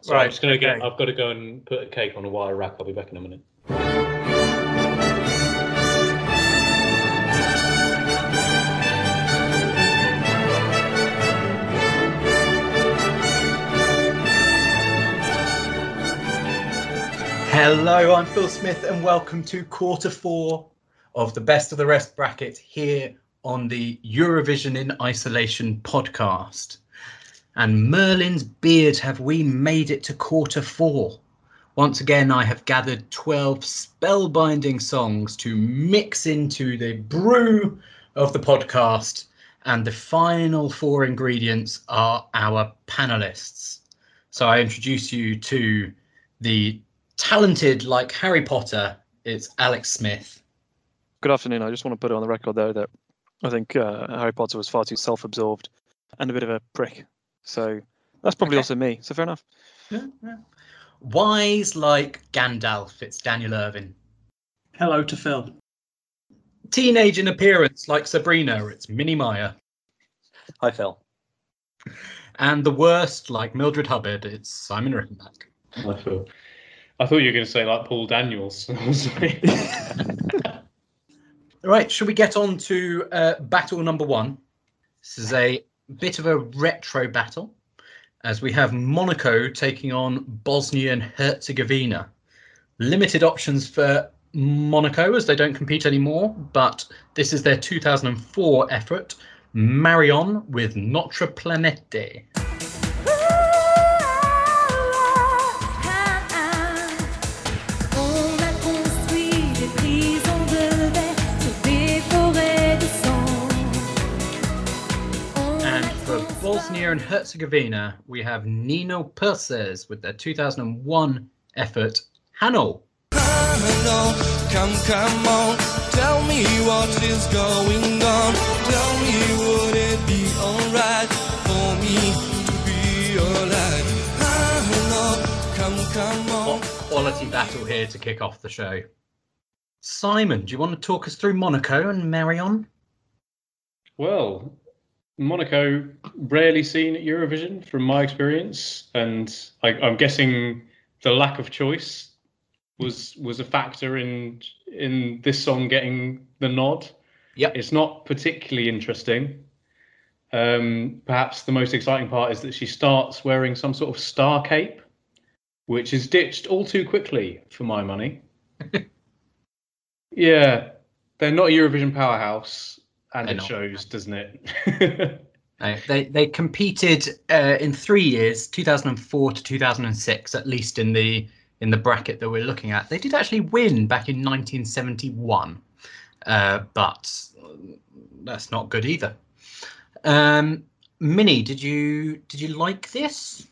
So Right, I'm just gonna get. okay. I've got to go and put a cake on a wire rack. I'll be back in a minute. Hello, I'm Phil Smith, and welcome to quarter four of the Best of the Rest bracket here on the Eurovision in Isolation podcast. And Merlin's beard, have we made it to quarter four? Once again, I have gathered 12 spellbinding songs to mix into the brew of the podcast, and the final four ingredients are our panelists. So I introduce you to the talented like Harry Potter, it's Alex Smith. Good afternoon. I just want to put it on the record there that I think uh, Harry Potter was far too self-absorbed and a bit of a prick. So that's probably Okay. also me. So fair enough. Wise like Gandalf, it's Daniel Irvin. Hello to Phil. Teenage in appearance like Sabrina, it's Minnie Meyer. Hi, Phil. And the worst like Mildred Hubbard, it's Simon Rickenback. I thought. I thought you were going to say like Paul Daniels. I was like- Right, should we get on to uh, battle number one? This is a bit of a retro battle, as we have Monaco taking on Bosnia and Herzegovina. Limited options for Monaco as they don't compete anymore, but this is their 2004 effort. Maryon with Notre Planete. Bosnia and Herzegovina, we have Nino Perses with their 2001 effort, Hano. Hello, come, come on. Tell me what is going on. Tell me, would it be alright for me to be alright? Hello, come, come on. Quality battle here to kick off the show. Simon, do you want to talk us through Monaco and Maryon? well, Monaco rarely seen at Eurovision, from my experience, and I, I'm guessing the lack of choice was was a factor in in this song getting the nod. Yep. It's not particularly interesting. Um, perhaps the most exciting part is that she starts wearing some sort of star cape, which is ditched all too quickly for my money. yeah, they're not a Eurovision powerhouse, and They're it not. shows, doesn't it? No, they they competed uh, in three years, 2004 to 2006, at least in the in the bracket that we're looking at. They did actually win back in 1971, uh, but that's not good either. Um, Minnie, did you did you like this?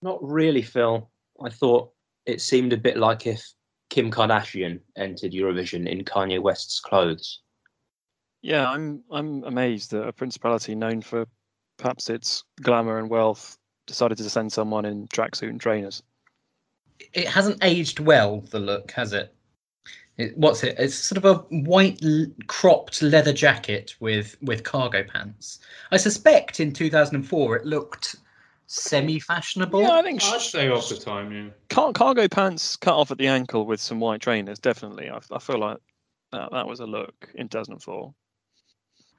Not really, Phil. I thought it seemed a bit like if Kim Kardashian entered Eurovision in Kanye West's clothes. Yeah, I'm I'm amazed that a principality known for perhaps its glamour and wealth decided to send someone in tracksuit and trainers. it hasn't aged well the look has it? it what's it it's sort of a white l- cropped leather jacket with with cargo pants i suspect in 2004 it looked semi fashionable Yeah, I think I'd sh- say off the time, yeah. car- cargo pants cut off at the ankle with some white trainers. Definitely, I, I feel like that, that was a look in 2004.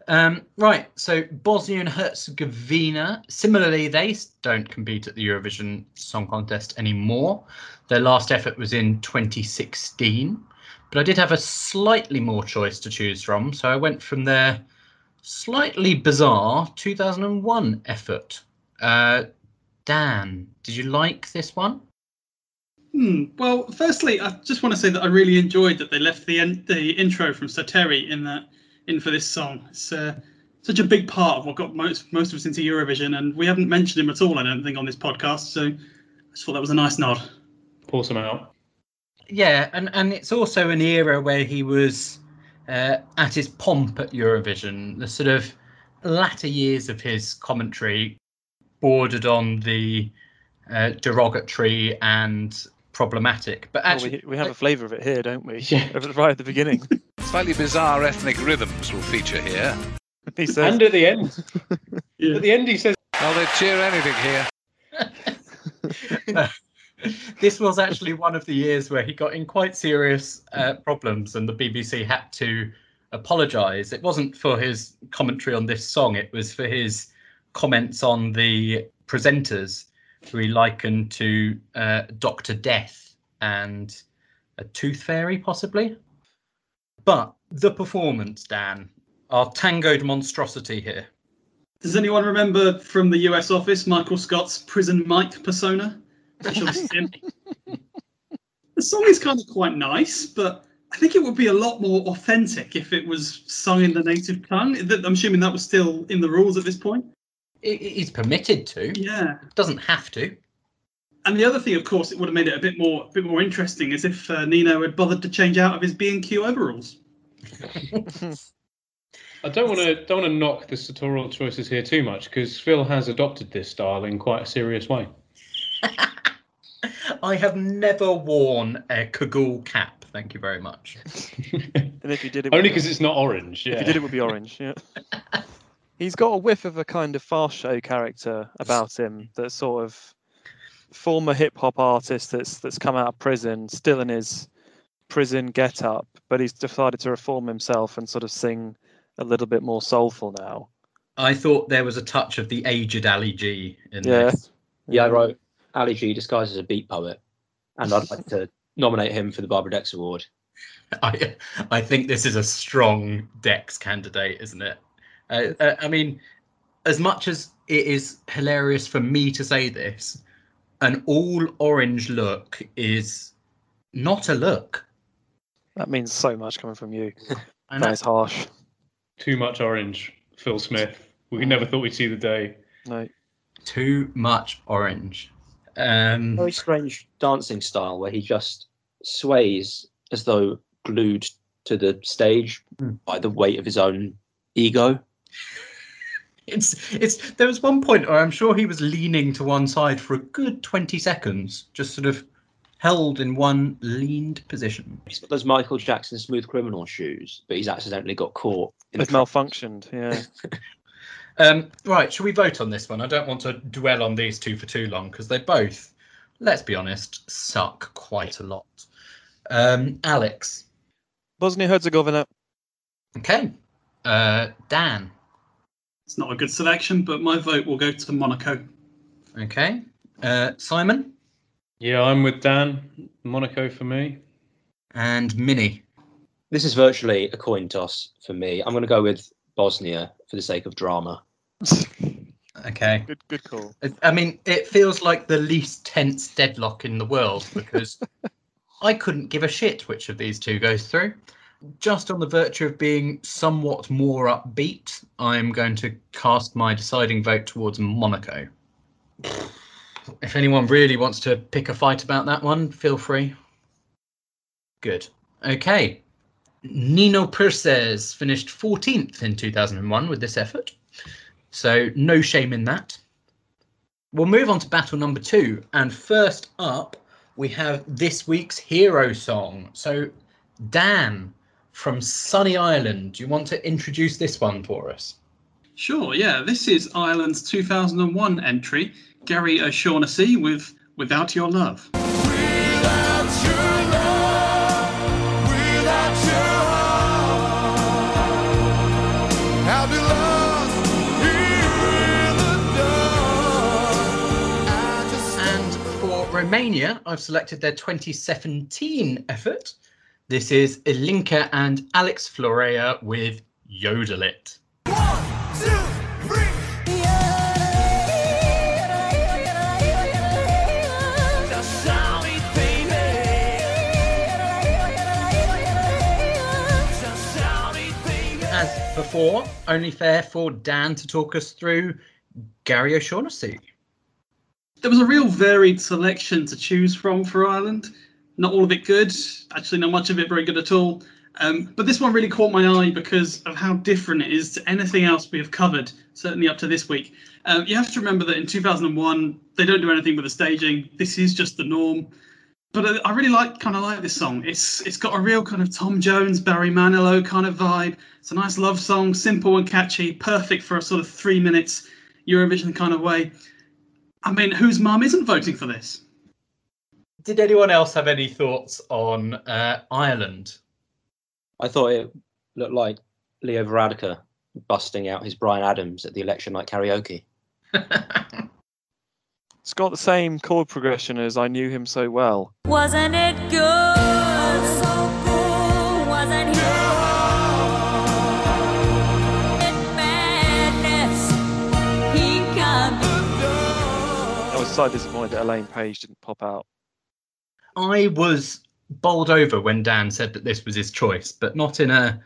Um, right so bosnia and herzegovina similarly they don't compete at the eurovision song contest anymore their last effort was in 2016 but i did have a slightly more choice to choose from so i went from their slightly bizarre 2001 effort uh, dan did you like this one Hmm. Well, firstly, I just want to say that I really enjoyed that they left the the intro from Sir Terry in that in for this song. It's uh, such a big part of what got most most of us into Eurovision, and we haven't mentioned him at all. I don't think on this podcast. So I just thought that was a nice nod. Pour some out. yeah and and it's also an era where he was uh, at his pomp at eurovision the sort of latter years of his commentary bordered on the uh, derogatory and problematic but Well, we, we have a flavour of it here, don't we? Yeah. Right at the beginning. Slightly bizarre ethnic rhythms will feature here. he says, And at the end, Yeah. at the end, he says, Well, they cheer anything here. this was actually one of the years where he got in quite serious uh, problems, and the BBC had to apologise. It wasn't for his commentary on this song; it was for his comments on the presenters, who he likened to uh, Doctor Death and a tooth fairy, possibly. But the performance, Dan, our tangoed monstrosity here. Does anyone remember from the US office Michael Scott's Prison Mike persona? Which was him. the song is kind of quite nice, but I think it would be a lot more authentic if it was sung in the native tongue. I'm assuming that was still in the rules at this point. I- I- He's permitted to, Yeah. doesn't have to. And the other thing, of course, it would have made it a bit more, a bit more interesting, is if uh, Nino had bothered to change out of his B and Q overalls. I don't want to don't want to knock the sartorial choices here too much because Phil has adopted this style in quite a serious way. I have never worn a Kagul cap. Thank you very much. And if you did it, Only because it's not orange. Yeah. if you did it, would be orange. Yeah. He's got a whiff of a kind of fast show character about him. That sort of former hip hop artist that's that's come out of prison, still in his prison get up, but he's decided to reform himself and sort of sing a little bit more soulful now. I thought there was a touch of the aged Ali G in Yeah. this. Yeah, I wrote Ali G disguised as a beat poet, and I'd like to nominate him for the Barbara Dex Award. I, I think this is a strong Dex candidate, isn't it? Uh, uh, I mean, as much as it is hilarious for me to say this, an all orange look is not a look. That means so much coming from you. And That is harsh. Too much orange, Phil Smith. We never thought we'd see the day. No. too much orange. Um, Very strange dancing style where he just sways as though glued to the stage Hmm. by the weight of his own ego. it's it's there was one point where I'm sure he was leaning to one side for a good 20 seconds, just sort of held in one leaned position. He's got those Michael Jackson smooth criminal shoes, but he's accidentally got caught. In It's malfunctioned. Yeah. Um, right, shall we vote on this one? I don't want to dwell on these two for too long because they both, let's be honest, suck quite a lot. Um, Alex, Bosnia Herzegovina. okay. Uh, Dan, It's not a good selection, but my vote will go to Monaco. okay. Uh, Simon Yeah, I'm with Dan. Monaco for me. and Minnie. This is virtually a coin toss for me. I'm going to go with Bosnia for the sake of drama. Okay. Good, good call. I mean, it feels like the least tense deadlock in the world because I couldn't give a shit which of these two goes through. Just on the virtue of being somewhat more upbeat, I'm going to cast my deciding vote towards Monaco. If anyone really wants to pick a fight about that one, feel free. Good. Okay. Nino Perses finished 14th in 2001 with this effort. So no shame in that. We'll move on to battle number two. And first up, we have this week's hero song. So, Dan from Sunny Island, do you want to introduce this one for us? Sure, yeah. This is Ireland's 2001 entry, Gary O'Shaughnessy with Without Your Love. Without your love, without your heart, I'll be lost here in the dark. I just And for Romania, I've selected their 2017 effort. This is Ilinca and Alex Florea with Yodel It. one, two, three. Just shout it, baby. Just shout it, baby. As before, only fair for Dan to talk us through Gary O'Shaughnessy. There was a real varied selection to choose from for Ireland. Not all of it good, actually, not much of it very good at all. Um, but this one really caught my eye because of how different it is to anything else we have covered, certainly up to this week. Um, you have to remember that in 2001, they don't do anything with the staging. This is just the norm. But I, really like, kind of like this song. It's it's got a real kind of Tom Jones, Barry Manilow kind of vibe. It's a nice love song, simple and catchy, perfect for a sort of three minutes Eurovision kind of way. I mean, whose mum isn't voting for this? Did anyone else have any thoughts on uh, Ireland? I thought it looked like Leo Varadkar busting out his Bryan Adams at the election night karaoke. It's got the same chord progression as I knew him so well. Wasn't it good? So cool, wasn't he? Madness, he come. I was so disappointed that Elaine Paige didn't pop out. I was bowled over when Dan said that this was his choice, but not in a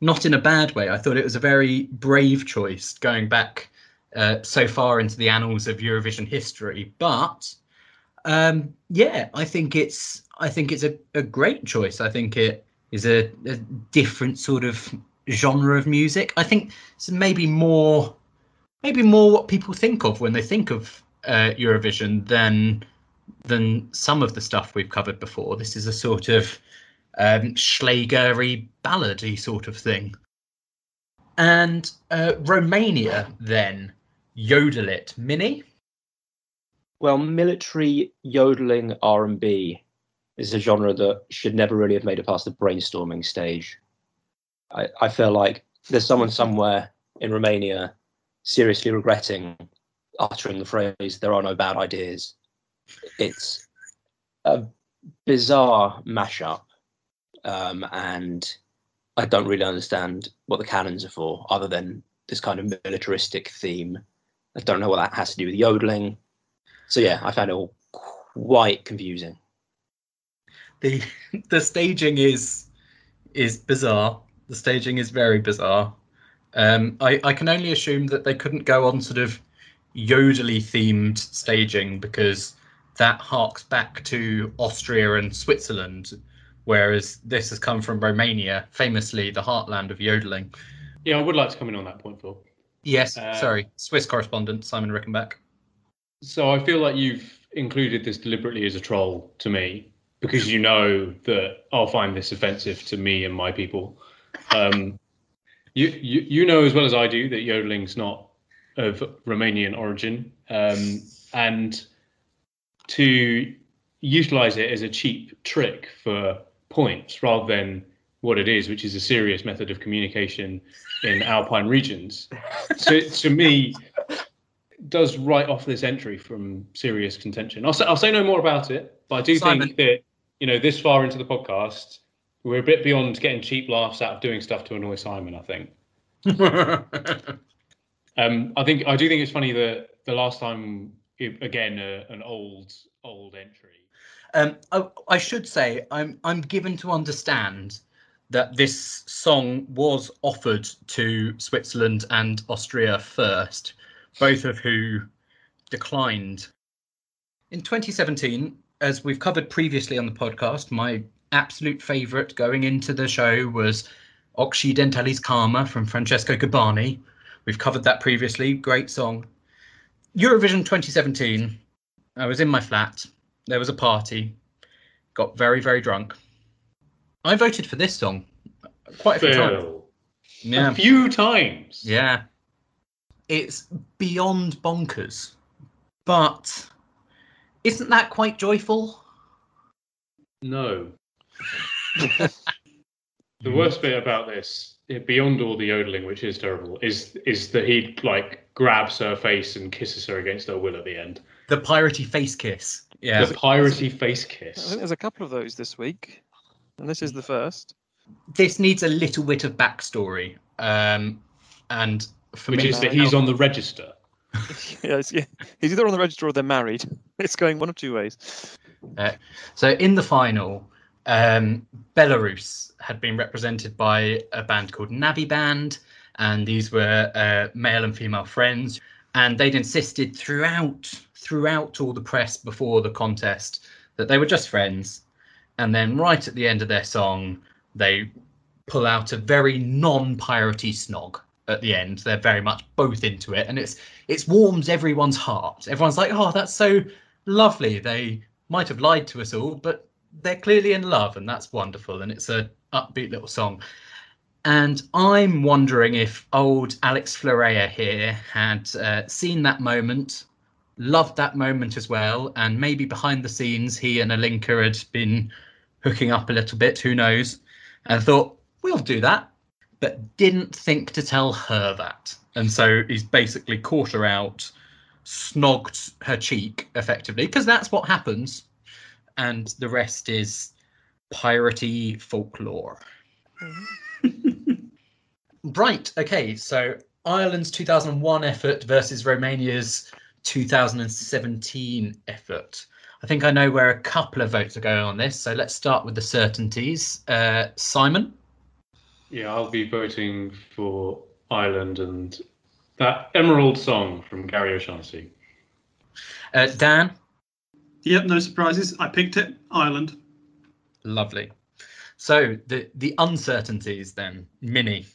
not in a bad way. I thought it was a very brave choice going back uh, so far into the annals of Eurovision history. But um, yeah, I think it's I think it's a, a great choice. I think it is a, a different sort of genre of music. I think it's maybe more maybe more what people think of when they think of uh, Eurovision than than some of the stuff we've covered before. This is a sort of um, Schlagery ballady sort of thing. And uh, Romania then, Yodel It. Minnie? Well, military yodeling R&B is a genre that should never really have made it past the brainstorming stage. I, I feel like there's someone somewhere in Romania seriously regretting uttering the phrase "there are no bad ideas." It's a bizarre mashup, um, and I don't really understand what the cannons are for, other than this kind of militaristic theme. I don't know what that has to do with yodeling. So yeah, I found it all quite confusing. The the staging is is bizarre. The staging is very bizarre. Um, I, I can only assume that they couldn't go on sort of yodely themed staging because that harks back to Austria and Switzerland, whereas this has come from Romania, famously the heartland of yodeling. Yeah, I would like to come in on that point, Phil. Yes, Uh, sorry, Swiss correspondent Simon Rickenback. So I feel like you've included this deliberately as a troll to me because you know that I'll find this offensive to me and my people. Um, you, you you know as well as I do that yodeling's not of Romanian origin, um, and to utilize it as a cheap trick for points rather than what it is, which is a serious method of communication in alpine regions. To, to me, does write off this entry from serious contention. I'll say, I'll say no more about it, but I do Simon. think that you know this far into the podcast, we're a bit beyond getting cheap laughs out of doing stuff to annoy Simon. I think. Um, I think I do think it's funny that the last time, it, again, an old old entry. Um, I, I should say I'm I'm given to understand that this song was offered to Switzerland and Austria first, both of who declined. In 2017, as we've covered previously on the podcast, my absolute favourite going into the show was Occidentali's Karma from Francesco Gabbani. We've covered that previously. Great song. Eurovision 2017. I was in my flat. There was a party. Got very, very drunk. I voted for this song quite a few times. Yeah. a few times. Yeah. It's beyond bonkers. But isn't that quite joyful? No. the worst bit about this, beyond all the yodeling, which is terrible, is is that he like grabs her face and kisses her against her will at the end. The piratey face kiss. Yeah. The piratey face I kiss. think there's a couple of those this week, and this is the first. This needs a little bit of backstory. Um, and for Which me, is that he's on the register. yes, yeah. He's either on the register or they're married. It's going one of two ways. So in the final, um, Belarus had been represented by a band called Naviband, and these were uh, male and female friends, and they'd insisted throughout throughout all the press before the contest that they were just friends, and then right at the end of their song, they pull out a very non-piratey snog at the end. They're very much both into it, and it's it warms everyone's heart. Everyone's like, "Oh, that's so lovely." They might have lied to us all, but they're clearly in love, and that's wonderful. And it's a upbeat little song. And I'm wondering if old Alex Florea here had uh, seen that moment loved that moment as well. And maybe behind the scenes, he and Ilinca had been hooking up a little bit, who knows? And thought, we'll do that, but didn't think to tell her that. And so he's basically caught her out, snogged her cheek effectively, because that's what happens. And the rest is piratey folklore. Right, okay, so Ireland's 2001 effort versus Romania's 2017 effort. I think I know where a couple of votes are going on this, so let's start with the certainties. Uh, Simon? Yeah, I'll be voting for Ireland and that Emerald song from Gary O'Shaughnessy. Uh, Dan? Yep, no surprises. I picked it. Ireland. Lovely. So the the uncertainties then, Minnie.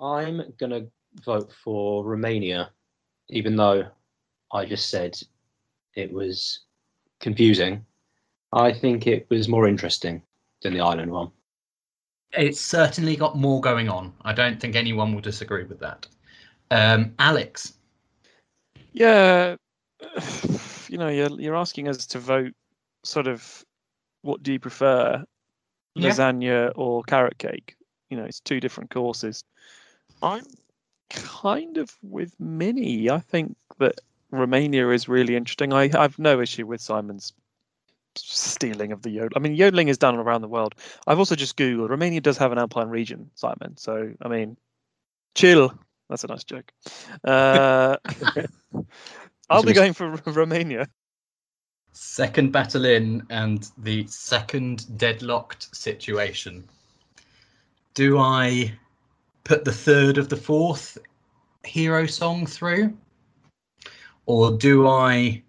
I'm gonna vote for Romania, even though I just said it was confusing. I think it was more interesting than the Ireland one. It's certainly got more going on. I don't think anyone will disagree with that. Um, Alex. Yeah, you know, you're you're asking us to vote. Sort of, what do you prefer, Yeah. lasagna or carrot cake? You know, it's two different courses. I'm kind of with Minnie. I think that Romania is really interesting. I have no issue with Simon's stealing of the yodel. I mean, yodeling is done around the world. I've also just googled Romania does have an alpine region, Simon. So I mean, chill. That's a nice joke. Uh, I'll be going for Romania. Second battle in and the second deadlocked situation. Do I put the third of the fourth hero song through? Or do I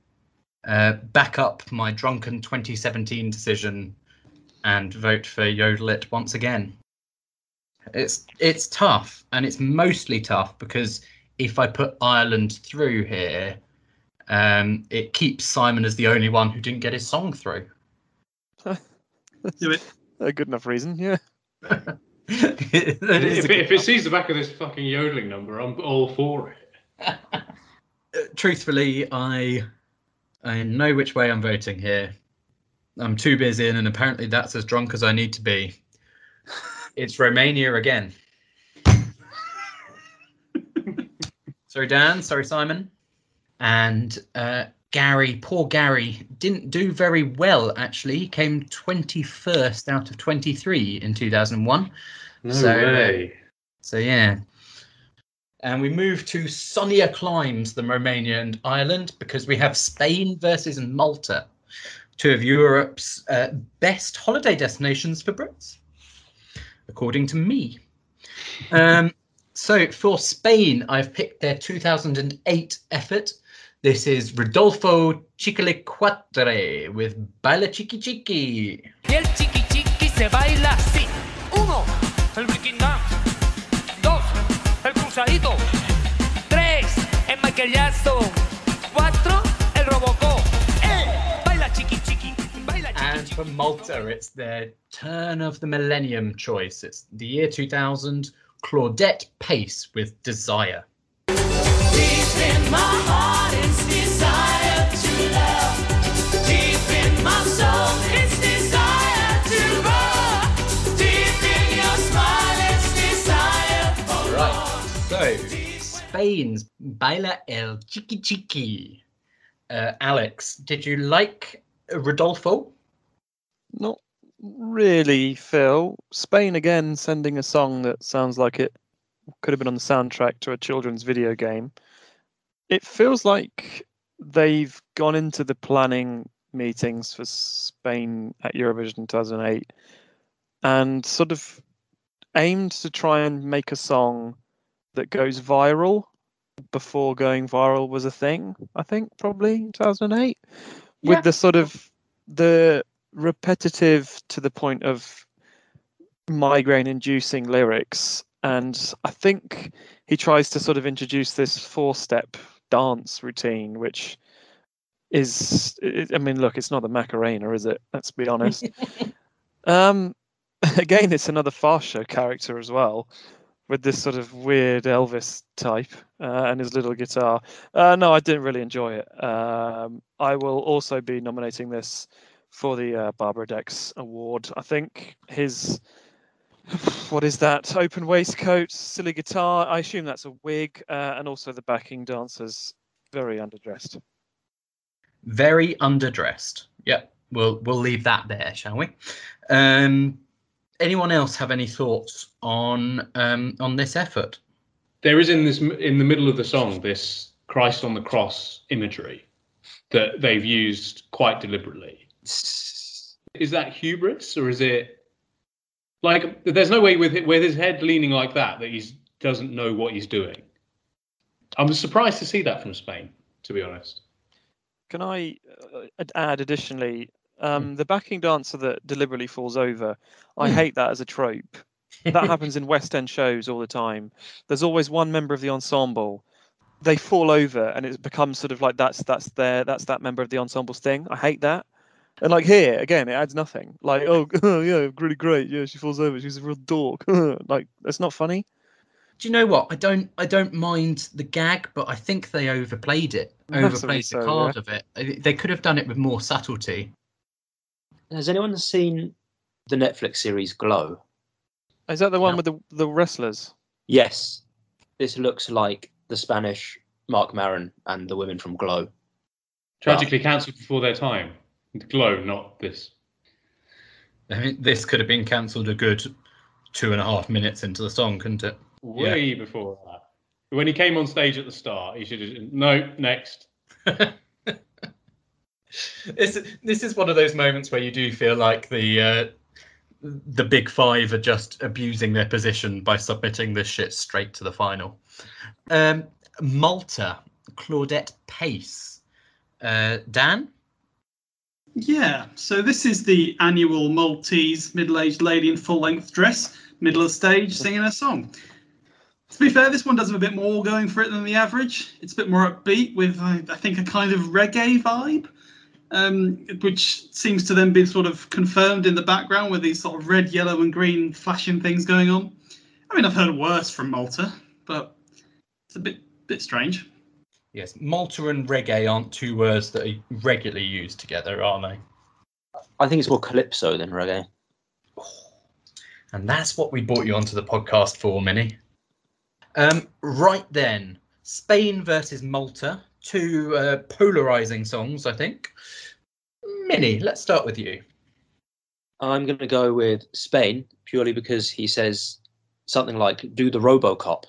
uh, back up my drunken 2017 decision and vote for Yodel It once again? It's it's tough, and it's mostly tough because if I put Ireland through here, um, it keeps Simon as the only one who didn't get his song through. Do it. A good enough reason, yeah. If it, if it sees the back of this fucking yodeling number, I'm all for it. Truthfully, I I know which way I'm voting here. I'm two beers in, and apparently that's as drunk as I need to be. It's Romania again. sorry, Dan. Sorry, Simon. And uh, Gary, poor Gary, didn't do very well actually. He came 21st out of 23 in 2001. No So, uh, way. So yeah. And we move to sunnier climes than Romania and Ireland because we have Spain versus Malta, two of Europe's uh, best holiday destinations for Brits, according to me. Um, so for Spain, I've picked their 2008 effort. This is Rodolfo Chiquilicuatre with Baila Chiqui Chiqui. Y el chiqui chiqui se baila así. Uno, el breaking dance. Dos, el cruzadito. Tres, el Jackson. Cuatro, el robocó. Eh, baila chiqui chiqui. Baila chiqui And for Malta, it's their turn of the millennium choice. It's the year 2000, Claudette Pace with Desire. Deep in my heart desire Spain's Baila el Chiqui Chiqui. Uh, Alex, did you like Rodolfo? Not really, Phil. Spain again sending a song that sounds like it could have been on the soundtrack to a children's video game. It feels like they've gone into the planning meetings for Spain at Eurovision 2008 and sort of aimed to try and make a song that goes viral before going viral was a thing, I think, probably 2008. Yeah. With the sort of the repetitive to the point of migraine inducing lyrics and i think he tries to sort of introduce this four step dance routine which is it, i mean look it's not the macarena is it let's be honest um again it's another fast show character as well with this sort of weird Elvis type uh, and his little guitar. Uh, no, I didn't really enjoy it. Um, I will also be nominating this for the uh, Barbara Dex Award. I think his what is that open waistcoat, silly guitar. I assume that's a wig, uh, and also the backing dancers very underdressed. Very underdressed. Yep. We'll we'll leave that there, shall we? Um, anyone else have any thoughts on um, on this effort? There is in this in the middle of the song this Christ on the cross imagery that they've used quite deliberately. Is that hubris or is it like there's no way with it, with his head leaning like that that he doesn't know what he's doing. I'm surprised to see that from Spain, to be honest. Can I uh, add additionally um, the backing dancer that deliberately falls over? I Hmm. hate that as a trope. That happens in West End shows all the time. There's always one member of the ensemble. They fall over, and it becomes sort of like that's that's their that's that member of the ensemble's thing. I hate that. And like here again, it adds nothing. Like oh yeah, really great. Yeah, she falls over. She's a real dork. like that's not funny. Do you know what? I don't I don't mind the gag, but I think they overplayed it. Overplayed so, the yeah. card of it. They could have done it with more subtlety. Has anyone seen the Netflix series Glow? Is that the one No. with the the wrestlers? Yes. This looks like the Spanish Marc Maron and the women from Glow. Tragically cancelled before their time. Glow, not this. I mean, this could have been cancelled a good two and a half minutes into the song, couldn't it? Way before that. When he came on stage at the start, he should have. No, next. this this is one of those moments where you do feel like the uh, the big five are just abusing their position by submitting this shit straight to the final. Um, Malta, Claudette Pace, uh, Dan. Yeah, so this is the annual Maltese middle-aged lady in full-length dress, middle of stage, singing a song. To be fair, this one does have a bit more going for it than the average. It's a bit more upbeat with, I, I think, a kind of reggae vibe, um, which seems to then be sort of confirmed in the background with these sort of red, yellow, and green flashing things going on. I mean, I've heard worse from Malta, but it's a bit bit strange. Yes, Malta and reggae aren't two words that are regularly used together, are they? I think it's more calypso than reggae. And that's what we brought you onto the podcast for, Minnie. Um, right then, Spain versus Malta, two uh, polarizing songs, I think. Minnie, let's start with you. I'm going to go with Spain purely because he says something like "do the RoboCop"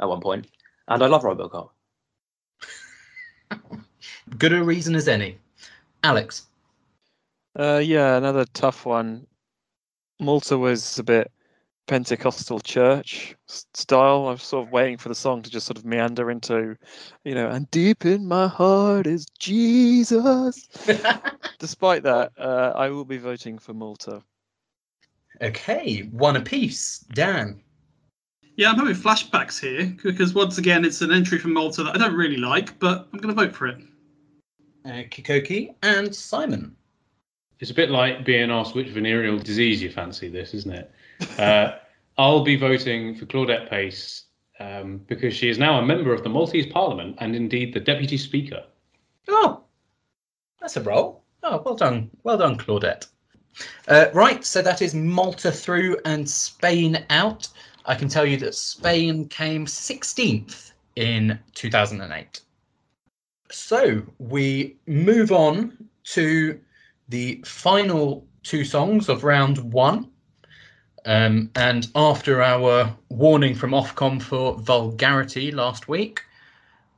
at one point, and I love RoboCop. Good a reason as any. Alex. Uh, yeah, another tough one. Malta was a bit Pentecostal church style. I'm sort of waiting for the song to just sort of meander into, you know, and deep in my heart is Jesus. Despite that, uh, I will be voting for Malta. okay, one apiece. Dan. Yeah, I'm having flashbacks here because once again, it's an entry from Malta that I don't really like, but I'm going to vote for it. Uh, Kikoki and Simon. It's a bit like being asked which venereal disease you fancy this, isn't it? Uh, I'll be voting for Claudette Pace um, because she is now a member of the Maltese Parliament and indeed the Deputy Speaker. Oh, that's a roll. Oh, well done. Well done, Claudette. Uh, right, so that is Malta through and Spain out. I can tell you that Spain came 16th in 2008. So we move on to the final two songs of round one. Um, and after our warning from Ofcom for vulgarity last week,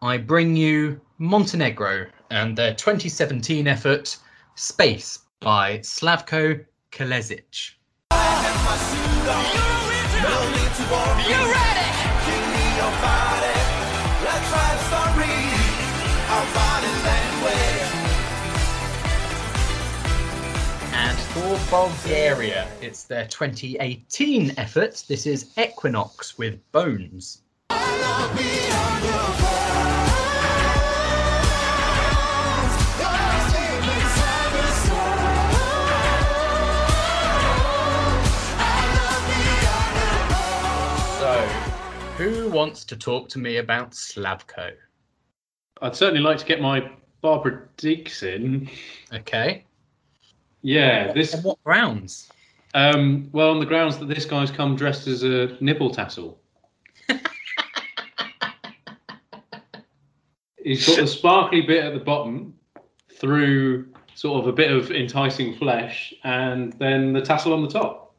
I bring you Montenegro and their 2017 effort Space by Slavko Kalezic. And for Bulgaria, it's their 2018 effort. This is Equinox with Bones. So, who wants to talk to me about Slavko? I'd certainly like to get my Barbara Deeks in. Okay. Yeah, this. On what grounds? Um, well, on the grounds that this guy's come dressed as a nipple tassel. He's got the sparkly bit at the bottom through sort of a bit of enticing flesh, and then the tassel on the top.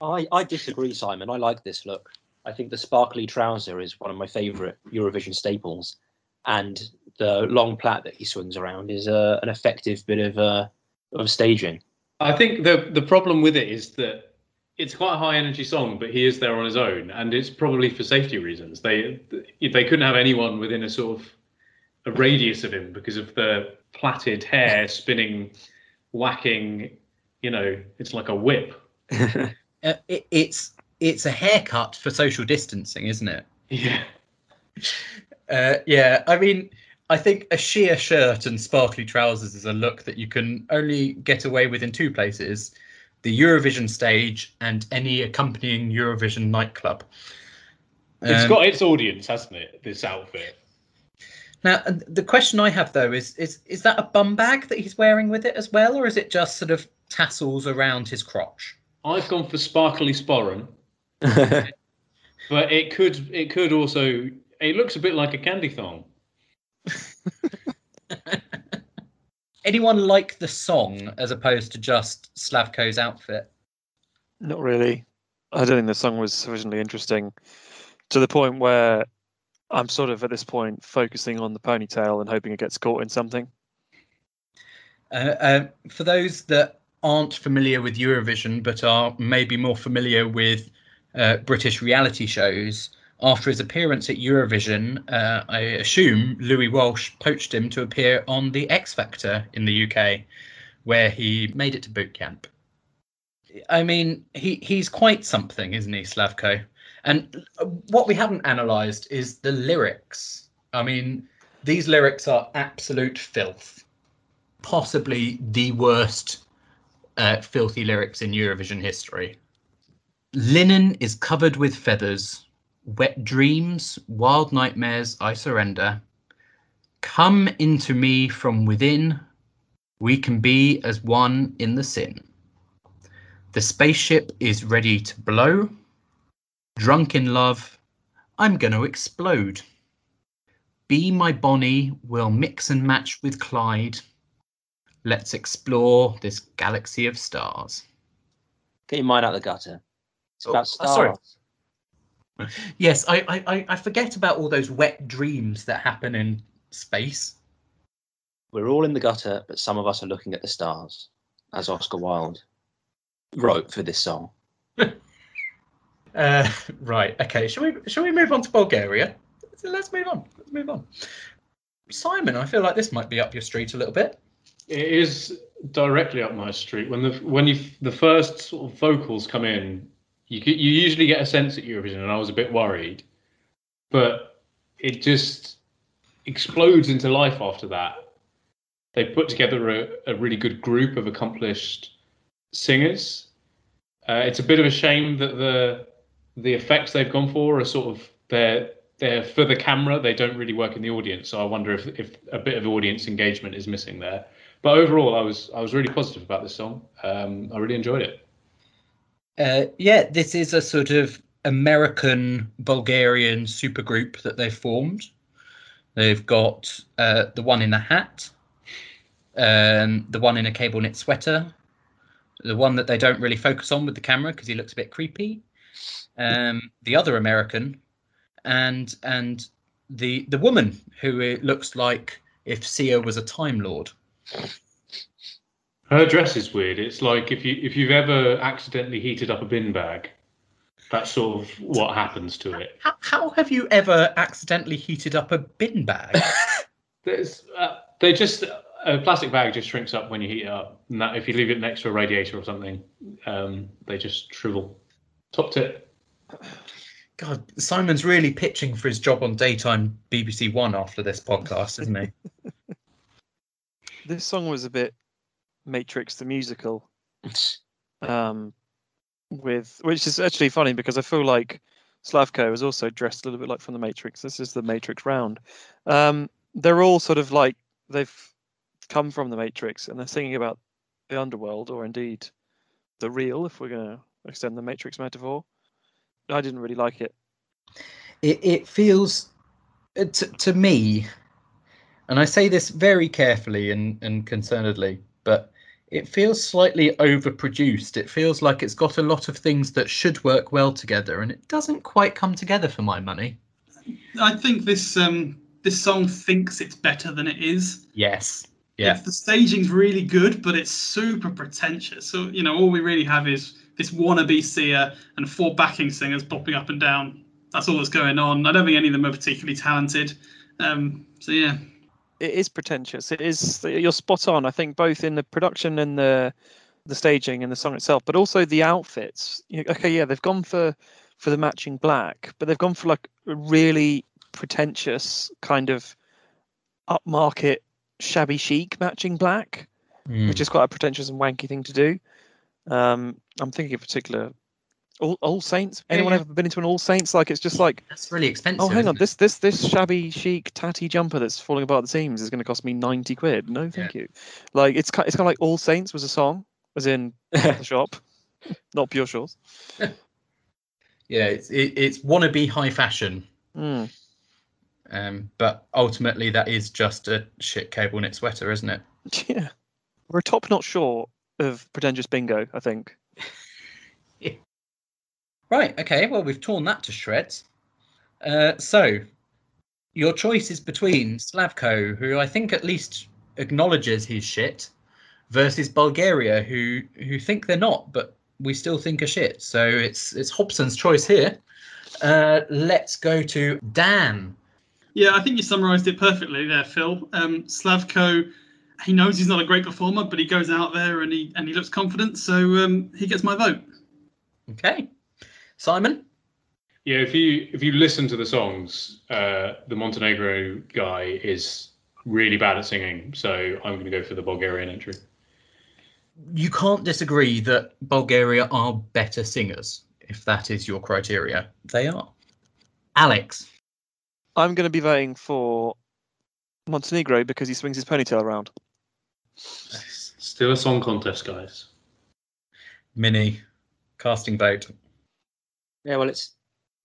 I, I disagree, Simon. I like this look. I think the sparkly trouser is one of my favourite Eurovision staples, and the long plait that he swings around is uh, an effective bit of uh, of staging. I think the the problem with it is that it's quite a high energy song, but he is there on his own, and it's probably for safety reasons. They they couldn't have anyone within a sort of a radius of him because of the plaited hair spinning, whacking. You know, it's like a whip. Uh, it, it's it's a haircut for social distancing, isn't it? Yeah. Uh, yeah, I mean, I think a sheer shirt and sparkly trousers is a look that you can only get away with in two places: the Eurovision stage and any accompanying Eurovision nightclub. It's Um, got its audience, hasn't it? This outfit. Now, the question I have though is is is that a bum bag that he's wearing with it as well, or is it just sort of tassels around his crotch? I've gone for sparkly sporran, but it could it could also. It looks a bit like a candy thong. Anyone like the song as opposed to just Slavko's outfit? Not really. I don't think the song was sufficiently interesting to the point where I'm sort of at this point focusing on the ponytail and hoping it gets caught in something. Uh, uh, for those that aren't familiar with Eurovision but are maybe more familiar with uh, British reality shows, after his appearance at Eurovision, uh, I assume Louis Walsh poached him to appear on The X Factor in the UK, where he made it to boot camp. I mean, he, he's quite something, isn't he, Slavko? And what we haven't analysed is the lyrics. I mean, these lyrics are absolute filth possibly the worst uh, filthy lyrics in Eurovision history. Linen is covered with feathers, wet dreams, wild nightmares, I surrender. Come into me from within, we can be as one in the sin. The spaceship is ready to blow. Drunk in love, I'm gonna explode. Be my Bonnie, we'll mix and match with Clyde. Let's explore this galaxy of stars. Get your mind out of the gutter. It's Oh, about uh, stars. sorry. Yes, I, I, I- I forget about all those wet dreams that happen in space. We're all in the gutter, but some of us are looking at the stars, as Oscar Wilde wrote for this song. Uh, right. Okay. Shall we shall we move on to Bulgaria? Let's move on. Let's move on. Simon, I feel like this might be up your street a little bit. It is directly up my street. When the when you the first sort of vocals come in, you you usually get a sense at Eurovision, and I was a bit worried, but it just explodes into life after that. They put together a, a really good group of accomplished singers. Uh, it's a bit of a shame that the the effects they've gone for are sort of they're they're for the camera. They don't really work in the audience. So I wonder if if a bit of audience engagement is missing there. But overall, I was I was really positive about this song. Um, I really enjoyed it. Uh, yeah, this is a sort of American Bulgarian supergroup that they've formed. They've got uh, the one in a hat, um, the one in a cable knit sweater, the one that they don't really focus on with the camera because he looks a bit creepy, um, the other American, and and the the woman who looks like if Sia was a Time Lord. Her dress is weird. It's like if you if you've ever accidentally heated up a bin bag, that's sort of what happens to it. How, how have you ever accidentally heated up a bin bag? There's, uh, they just a plastic bag just shrinks up when you heat it up. And that if you leave it next to a radiator or something, um, they just shrivel. Top tip. God, Simon's really pitching for his job on daytime BBC One after this podcast, isn't he? This song was a bit Matrix the musical. Um, with which is actually funny because I feel like Slavko is also dressed a little bit like from the Matrix. This is the Matrix round. Um, they're all sort of like they've come from the Matrix and they're singing about the underworld or indeed the real, if we're going to extend the Matrix metaphor. I didn't really like it. it, it feels uh, to, to me and i say this very carefully and, and concernedly but it feels slightly overproduced it feels like it's got a lot of things that should work well together and it doesn't quite come together for my money I think this um this song thinks it's better than it is. yes yeah the staging's really good, but it's super pretentious. So you know, all we really have is this wannabe seer and four backing singers bopping up and down. That's all that's going on. I don't think any of them are particularly talented. Um, so yeah, It is pretentious. It is. You're spot on. I think both in the production and the the staging and the song itself, but also the outfits. You- Okay, yeah, they've gone for for the matching black, but they've gone for like a really pretentious kind of upmarket shabby chic matching black. Mm. which is quite a pretentious and wanky thing to do. Um, I'm thinking in particular, All, All Saints. Anyone yeah. ever been into an All Saints? Like it's just like, that's really expensive oh, hang on, this this this shabby chic tatty jumper that's falling apart at the seams is going to cost me ninety quid. No, thank you. Like it's ki- it's kind of like All Saints was a song, as in the shop, not pure shores. yeah it's it, it's wannabe high fashion Mm. um but ultimately that is just a shit cable knit sweater isn't it Yeah, we're a top notch short of pretentious bingo. I think. Right, okay, well, we've torn that to shreds. Uh, so, your choice is between Slavko, who I think at least acknowledges his shit, versus Bulgaria, who who think they're not, but we still think are shit. So it's it's Hobson's choice here. Uh, let's go to Dan. yeah, I think you summarised it perfectly there, Phil. Um, Slavko, he knows he's not a great performer, but he goes out there and he and he looks confident, so um, he gets my vote. Okay, Simon. Yeah, if you if you listen to the songs, uh, the Montenegro guy is really bad at singing, so I'm going to go for the Bulgarian entry. You can't disagree that Bulgaria are better singers, if that is your criteria. They are. Alex. I'm going to be voting for Montenegro because he swings his ponytail around. Still a song contest, guys. Mini. Casting vote. Yeah, well, it's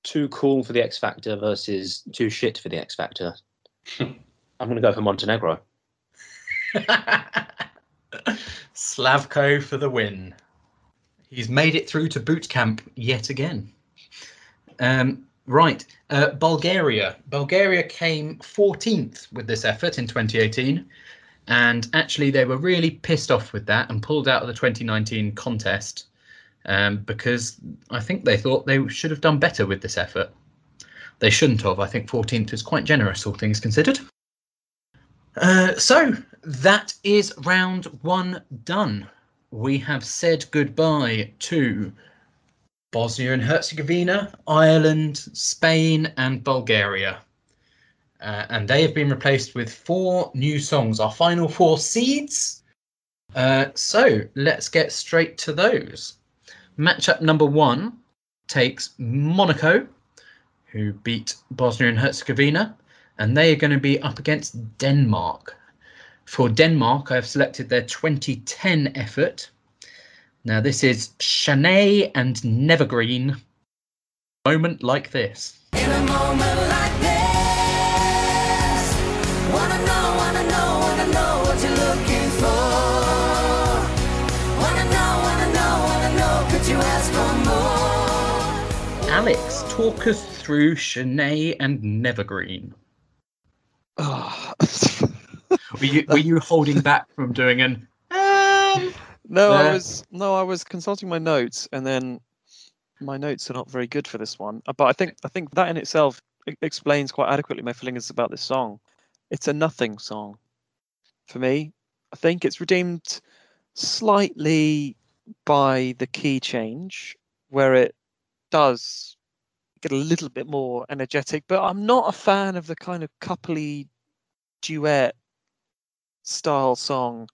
too cool for the X Factor versus too shit for the X Factor. I'm going to go for Montenegro. Slavko for the win. He's made it through to boot camp yet again. Um, right, uh, Bulgaria. Bulgaria came 14th with this effort in 2018, and actually they were really pissed off with that and pulled out of the 2019 contest um, because I think they thought they should have done better with this effort. They shouldn't have. I think 14th is quite generous, all things considered. Uh, so that is round one done. We have said goodbye to Bosnia and Herzegovina, Ireland, Spain, and Bulgaria. Uh, and they have been replaced with four new songs, our final four seeds. Uh, so let's get straight to those. Matchup number one takes Monaco, who beat Bosnia and Herzegovina, and they are going to be up against Denmark. For Denmark, I've selected their 2010 effort. Now, this is Chanée and N'evergreen. Moment like this. In a moment like this, Alex, talk us through Chanée and N'evergreen. Oh. Were you, were you holding back from doing an um, No, I was no, I was consulting my notes, and then my notes are not very good for this one. Uh, But I think I think that in itself explains quite adequately my feelings about this song. It's a nothing song for me. I think it's redeemed slightly by the key change, where it does get a little bit more energetic. But I'm not a fan of the kind of coupley duet style song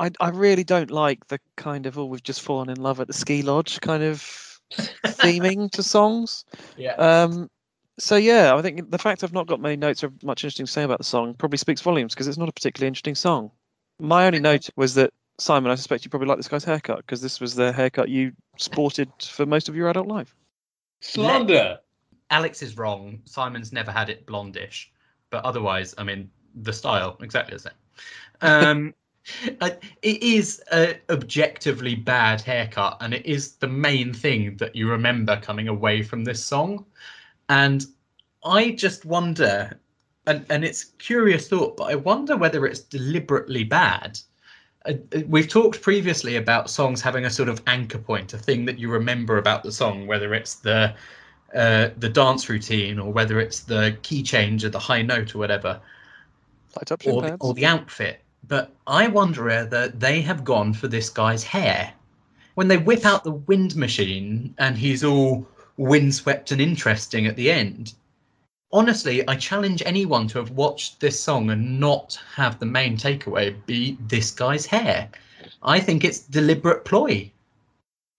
I, I really don't like the kind of oh we've just fallen in love at the ski lodge kind of theming to songs. Yeah. Um, so yeah, I think the fact I've not got many notes or much interesting to say about the song probably speaks volumes because it's not a particularly interesting song. My only note was that Simon, I suspect you probably like this guy's haircut because this was the haircut you sported for most of your adult life. Slander. Alex is wrong. Simon's never had it blondish, but otherwise, I mean, the style exactly the same. Um, it is a objectively bad haircut, and it is the main thing that you remember coming away from this song. And I just wonder, and and it's curious thought, but I wonder whether it's deliberately bad. Uh, uh, we've talked previously about songs having a sort of anchor point, a thing that you remember about the song, whether it's the uh, the dance routine or whether it's the key change or the high note or whatever, Light up shin or the, or the outfit. But I wonder whether they have gone for this guy's hair. When they whip out the wind machine and he's all windswept and interesting at the end. Honestly, I challenge anyone to have watched this song and not have the main takeaway be this guy's hair. I think it's deliberate ploy.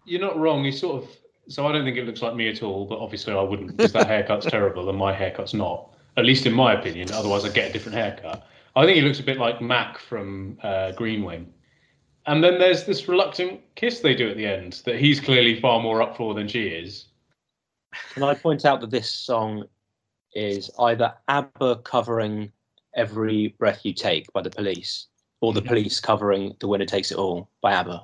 You're not wrong. He sort of. So I don't think it looks like me at all, but obviously I wouldn't because that haircut's terrible and my haircut's not. At least in my opinion. Otherwise, I'd get a different haircut. I think he looks a bit like Mac from uh, Green Wing. And then there's this reluctant kiss they do at the end that he's clearly far more up for than she is. Can I point out that this song is either ABBA covering Every Breath You Take by the police or the mm-hmm. police covering The Winner Takes It All by ABBA?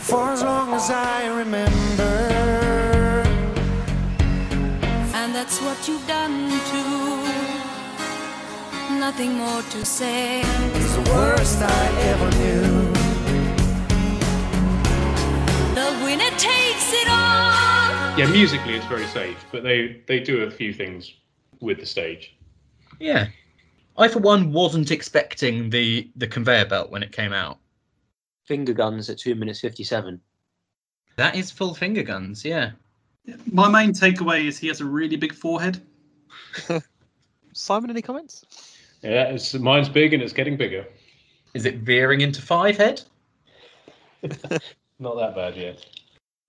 For as long as I remember, And that's what you've done too. Nothing more to say. it's the worst I ever knew. The winner takes it all. Yeah, musically it's very safe, but they they do a few things with the stage. Yeah. I for one wasn't expecting the the conveyor belt when it came out. Finger guns at 2 minutes 57. That is full finger guns, yeah. My main takeaway is he has a really big forehead. Simon, any comments? Yeah, it's, mine's big and it's getting bigger. Is it veering into five head? Not that bad yet.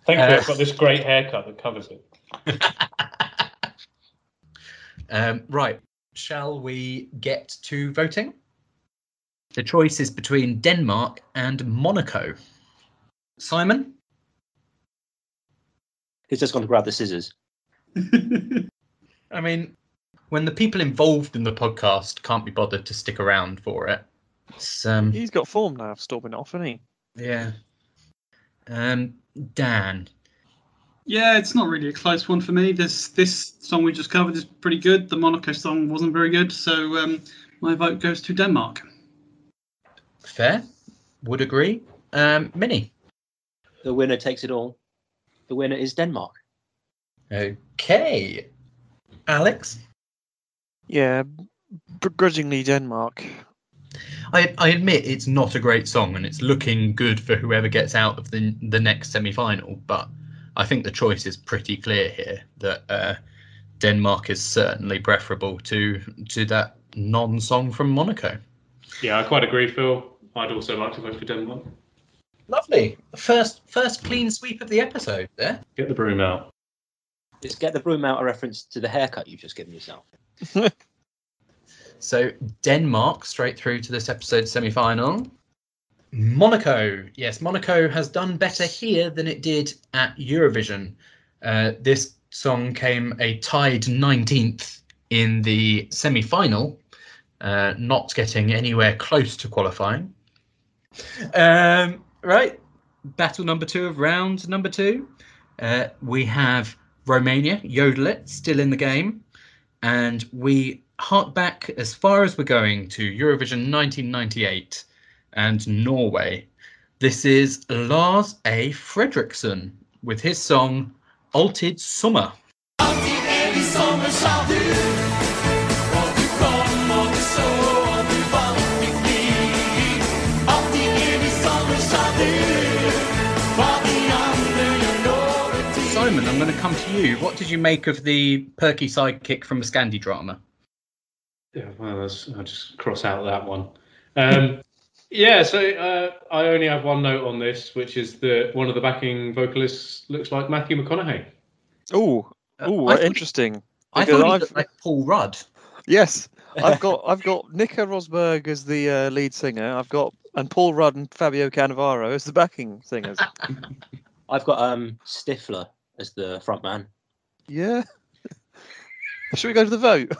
Thankfully, Uh, I've got this great haircut that covers it. Um, right. Shall we get to voting? The choice is between Denmark and Monaco. Simon? He's just going to grab the scissors. I mean, when the people involved in the podcast can't be bothered to stick around for it, it's, um, He's got form now of storming off, hasn't he? yeah. Um, Dan. Yeah, it's not really a close one for me. This this song we just covered is pretty good. The Monaco song wasn't very good, so um, my vote goes to Denmark. Fair. Would agree. Um, Minnie. The winner takes it all. The winner is Denmark. Okay. Alex? Yeah, begrudgingly Denmark. I, I admit it's not a great song and it's looking good for whoever gets out of the the next semi final, but I think the choice is pretty clear here that uh, Denmark is certainly preferable to to that non song from Monaco. Yeah, I quite agree, Phil. I'd also like to vote for Denmark. Lovely. First first clean sweep of the episode there. Get the broom out. Is get the broom out a reference to the haircut you've just given yourself? So Denmark straight through to this episode semi final. Monaco. Yes, Monaco has done better here than it did at Eurovision. Uh, this song came a tied 19th in the semi final, uh, not getting anywhere close to qualifying. Um, right. Battle number two of round number two. Uh, we have Romania, Yodel It, still in the game. And we hark back as far as we're going to Eurovision 1998 and Norway. This is Lars A. Fredriksen with his song Alltid sommer. Simon, I'm going to come to you. What did you make of the perky sidekick from a Scandi drama? Yeah, well, that's, I'll just cross out that one. Um, yeah, so uh, I only have one note on this, which is that one of the backing vocalists looks like Matthew McConaughey. Oh, Uh, oh, I thought- interesting. I thought he I've- looked like Paul Rudd. Yes, I've got I've got Nico Rosberg as the uh, lead singer. I've got and Paul Rudd and Fabio Cannavaro as the backing singers. I've got um Stifler as the front man. yeah. Should we go to the vote?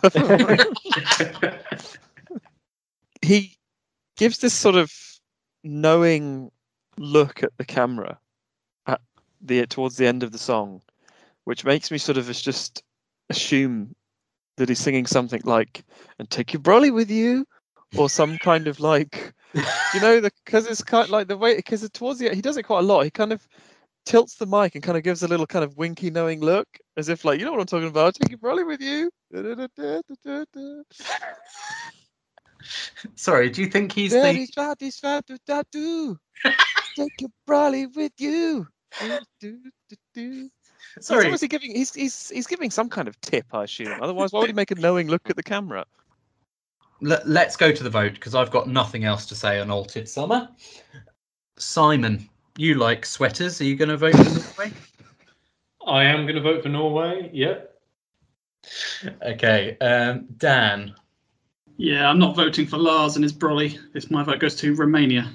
he gives this sort of knowing look at the camera at the towards the end of the song, which makes me sort of just assume that he's singing something like "and take your brolly with you," or some kind of like, you know, because it's kind of like the way because it towards the he does it quite a lot. He kind of tilts the mic and kind of gives a little kind of winky knowing look as if like you know what I'm talking about. Take your brolly with you. Sorry, do you think he's Very the? this try to. Take your brolly with you. Do, do, do, do. He's Sorry, obviously giving he's, he's he's giving some kind of tip, I assume. Otherwise, why would he make a knowing look at the camera? Let, let's go to the vote because I've got nothing else to say on Alltid sommer. Simon, you like sweaters. Are you going to vote for Norway? I am going to vote for Norway. Yep. Okay, um, Dan. Yeah, I'm not voting for Lars and his brolly. This my vote goes to Romania.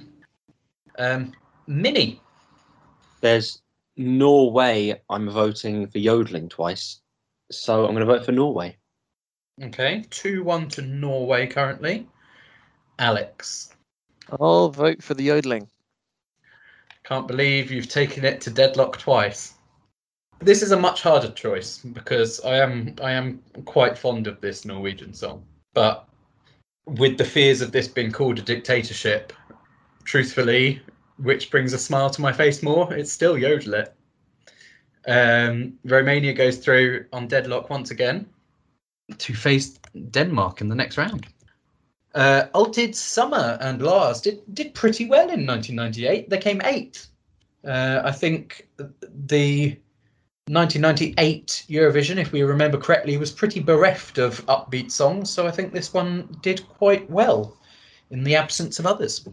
Um, Minnie. There's Norway. I'm voting for yodeling twice, so I'm going to vote for Norway. Okay, two one to Norway currently. Alex. I'll vote for the yodeling. Can't believe you've taken it to deadlock twice. This is a much harder choice because I am I am quite fond of this Norwegian song, but with the fears of this being called a dictatorship, truthfully, which brings a smile to my face more, it's still Yodel it. Um, Romania goes through on deadlock once again to face Denmark in the next round. Uh, Summer and Lars did did pretty well in 1998. They came eighth. Uh, I think the 1998 Eurovision, if we remember correctly, was pretty bereft of upbeat songs. So I think this one did quite well in the absence of others.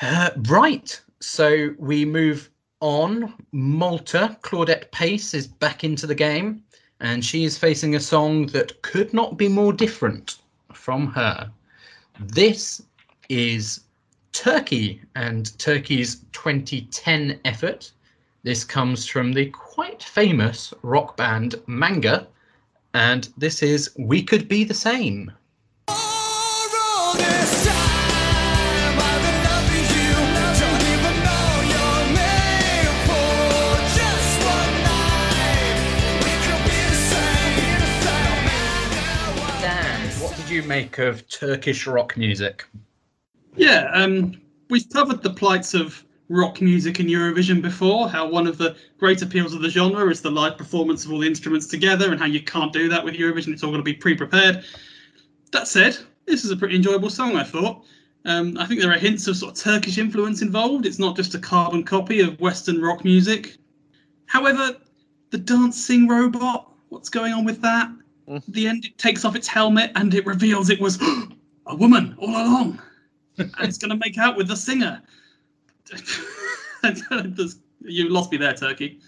Uh, right. So we move on. Malta, Claudette Pace is back into the game, and she is facing a song that could not be more different from her. This is Turkey and Turkey's 2010 effort. This comes from the quite famous rock band Manga, and this is We Could Be the Same. You make of Turkish rock music? Yeah, um, we've covered the plights of rock music in Eurovision before. How one of the great appeals of the genre is the live performance of all the instruments together, and how you can't do that with Eurovision. It's all going to be pre-prepared. That said, this is a pretty enjoyable song. I thought. Um, I think there are hints of sort of Turkish influence involved. It's not just a carbon copy of Western rock music. However, the dancing robot, what's going on with that? Mm. At the end, it takes off its helmet and it reveals it was a woman all along and it's going to make out with the singer. you lost me there, Turkey.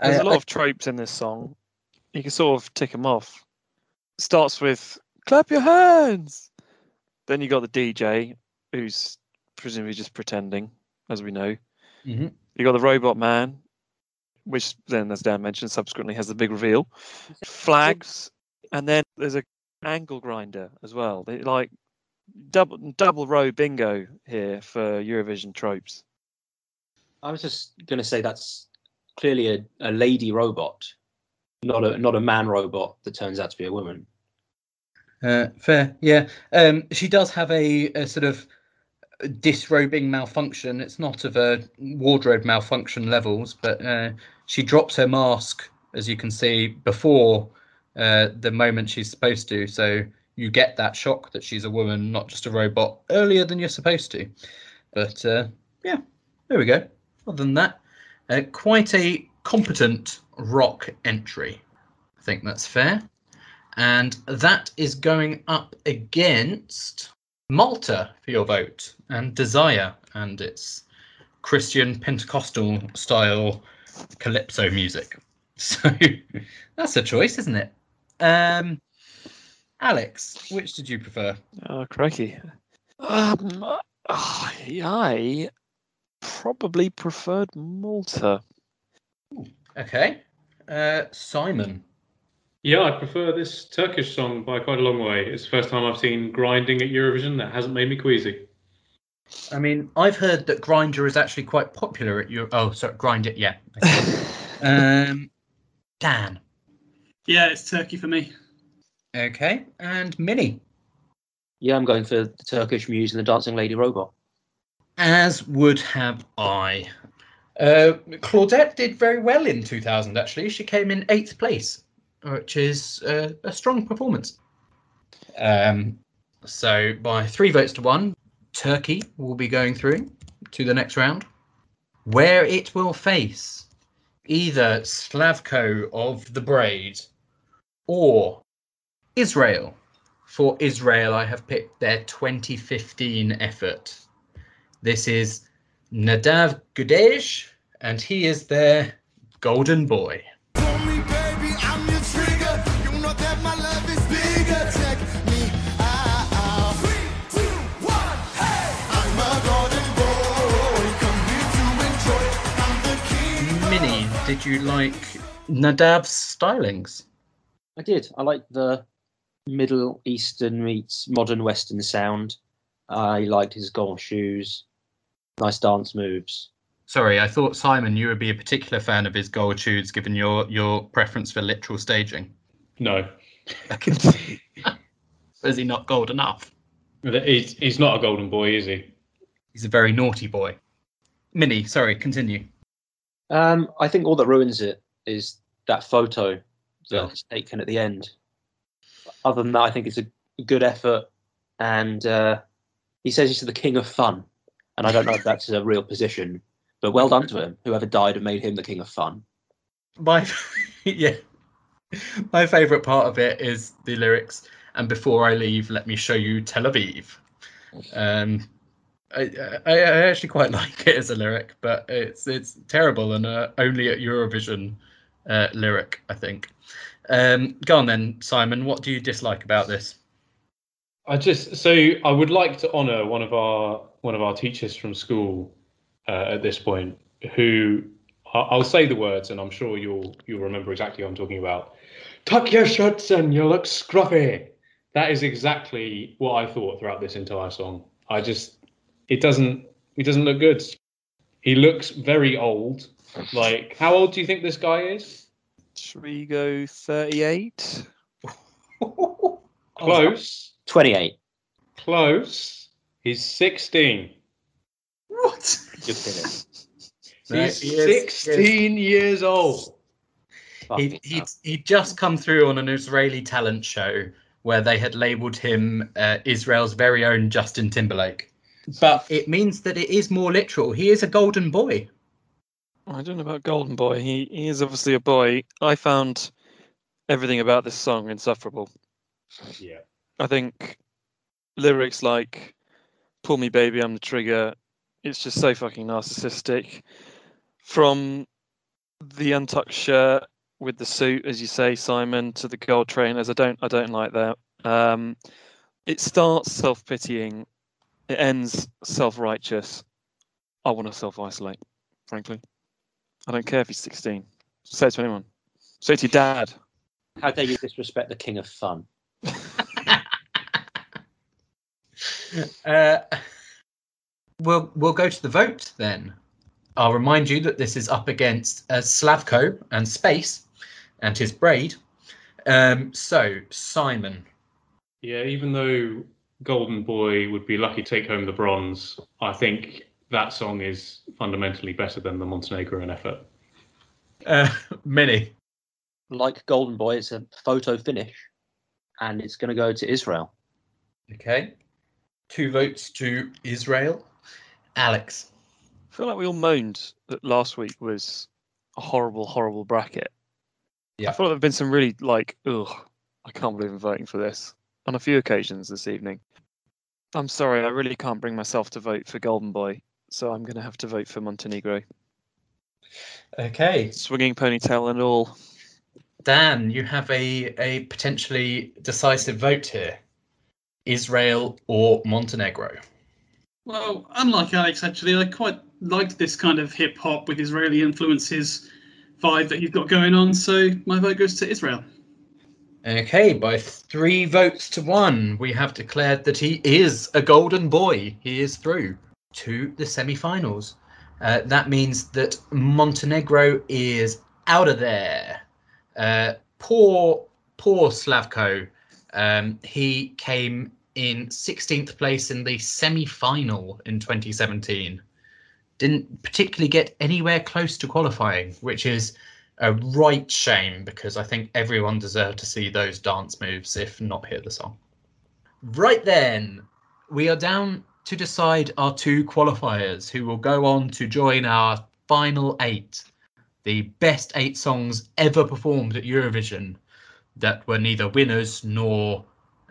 There's Uh, a lot of tropes in this song. You can sort of tick them off. Starts with "clap your hands," then you got the DJ, who's presumably just pretending, as we know. Mhm. You got the robot man, which then, as Dan mentioned, subsequently has the big reveal. Flags, and then there's a angle grinder as well. They like double double row bingo here for Eurovision tropes. I was just going to say that's clearly a, a lady robot, not a not a man robot that turns out to be a woman. Uh, fair, yeah. Um, she does have a, a sort of disrobing malfunction. It's not of a wardrobe malfunction levels, but uh, she drops her mask, as you can see, before uh, the moment she's supposed to. So you get that shock that she's a woman, not just a robot, earlier than you're supposed to. But uh, yeah, there we go. Other than that, uh, quite a competent rock entry. I think that's fair. And that is going up against Malta for your vote, and Desire and its Christian Pentecostal style calypso music. So that's a choice, isn't it? Um, Alex, which did you prefer? Oh, crikey. Um, I probably preferred Malta. Okay. Uh, Simon. Yeah, I prefer this Turkish song by quite a long way. It's the first time I've seen grinding at Eurovision that hasn't made me queasy. I mean, I've heard that Grindr is actually quite popular at Euro. Oh, sorry, Grind it, yeah. um, Dan. Yeah, it's Turkey for me. Okay, and Minnie. Yeah, I'm going for the Turkish Muse and the Dancing Lady Robot. As would have I. Uh, Claudette did very well in 2000, actually. She came in eighth place, which is uh, a strong performance. Um, so, by three votes to one, Turkey will be going through to the next round, where it will face either Slavko of the Braid or Israel. For Israel, I have picked their 2015 effort. This is Nadav Guedj, and he is their golden boy. Did you like Nadav's stylings? I did. I like the Middle Eastern meets modern Western sound. I liked his golf shoes, nice dance moves. Sorry, I thought Simon, you would be a particular fan of his gold shoes, given your your preference for literal staging. No, I can see Is he not gold enough? he's, he's not a golden boy, is he? He's a very naughty boy. Minnie, sorry, continue. Um, I think all that ruins it is that photo Yeah. that's taken at the end. Other than that, I think it's a good effort, and uh, he says he's the king of fun, and I don't know if that's a real position, but well done to him. Whoever died and made him the king of fun. My yeah, my favourite part of it is the lyrics. And before I leave, let me show you Tel Aviv. Um, I, I, I actually quite like it as a lyric, but it's it's terrible and uh, only at Eurovision uh, lyric, I think. Um, go on then, Simon. What do you dislike about this? I just so I would like to honour one of our one of our teachers from school uh, at this point, who I'll say the words, and I'm sure you'll you'll remember exactly what I'm talking about. Tuck your shirts and you look scruffy. That is exactly what I thought throughout this entire song. I just it doesn't it doesn't look good. He looks very old. Like how old do you think this guy is? Should we go 38? Close. 28. Close. He's 16. What? Good finish. He's He is- 16 years old. He he he'd just come through on an Israeli talent show where they had labelled him uh, Israel's very own Justin Timberlake. But it means that it is more literal. He is a golden boy. I don't know about Golden Boy. He, he is obviously a boy. I found everything about this song insufferable. Yeah. I think lyrics like "Pull me, baby, I'm the trigger." It's just so fucking narcissistic. From the untucked shirt with the suit, as you say, Simon, to the gold trainers, I don't, I don't like that. Um, it starts self-pitying, it ends self-righteous. I want to self-isolate, frankly. I don't care if he's 16. Say it to anyone. Say it to your dad. How dare you disrespect the king of fun? Uh, we'll we'll go to the vote then. I'll remind you that this is up against uh, Slavko and Space and his braid. Um, so Simon, Yeah, even though Golden Boy would be lucky to take home the bronze, I think that song is fundamentally better than the Montenegrin effort. uh, Minnie. Like Golden Boy, it's a photo finish, and it's going to go to Israel. Okay, two votes to Israel. Alex. I feel like we all moaned that last week was a horrible, horrible bracket. Yeah. I feel like there have been some really like, ugh, I can't believe I'm voting for this on a few occasions this evening. I'm sorry, I really can't bring myself to vote for Golden Boy, so I'm going to have to vote for Montenegro. Okay, Swinging ponytail and all. Dan, you have a, a potentially decisive vote here. Israel or Montenegro? Well, unlike Alex, actually, I quite liked this kind of hip hop with Israeli influences vibe that you've got going on. So my vote goes to Israel. Okay, by three votes to one, we have declared that he is a golden boy. He is through to the semi-finals. Uh, that means that Montenegro is out of there. Uh, poor, poor Slavko. Um, he came in 16th place in the semi-final in 2017. Didn't particularly get anywhere close to qualifying, which is a right shame because I think everyone deserved to see those dance moves, if not hear the song. Right then, we are down to decide our two qualifiers who will go on to join our final eight, the best eight songs ever performed at Eurovision that were neither winners nor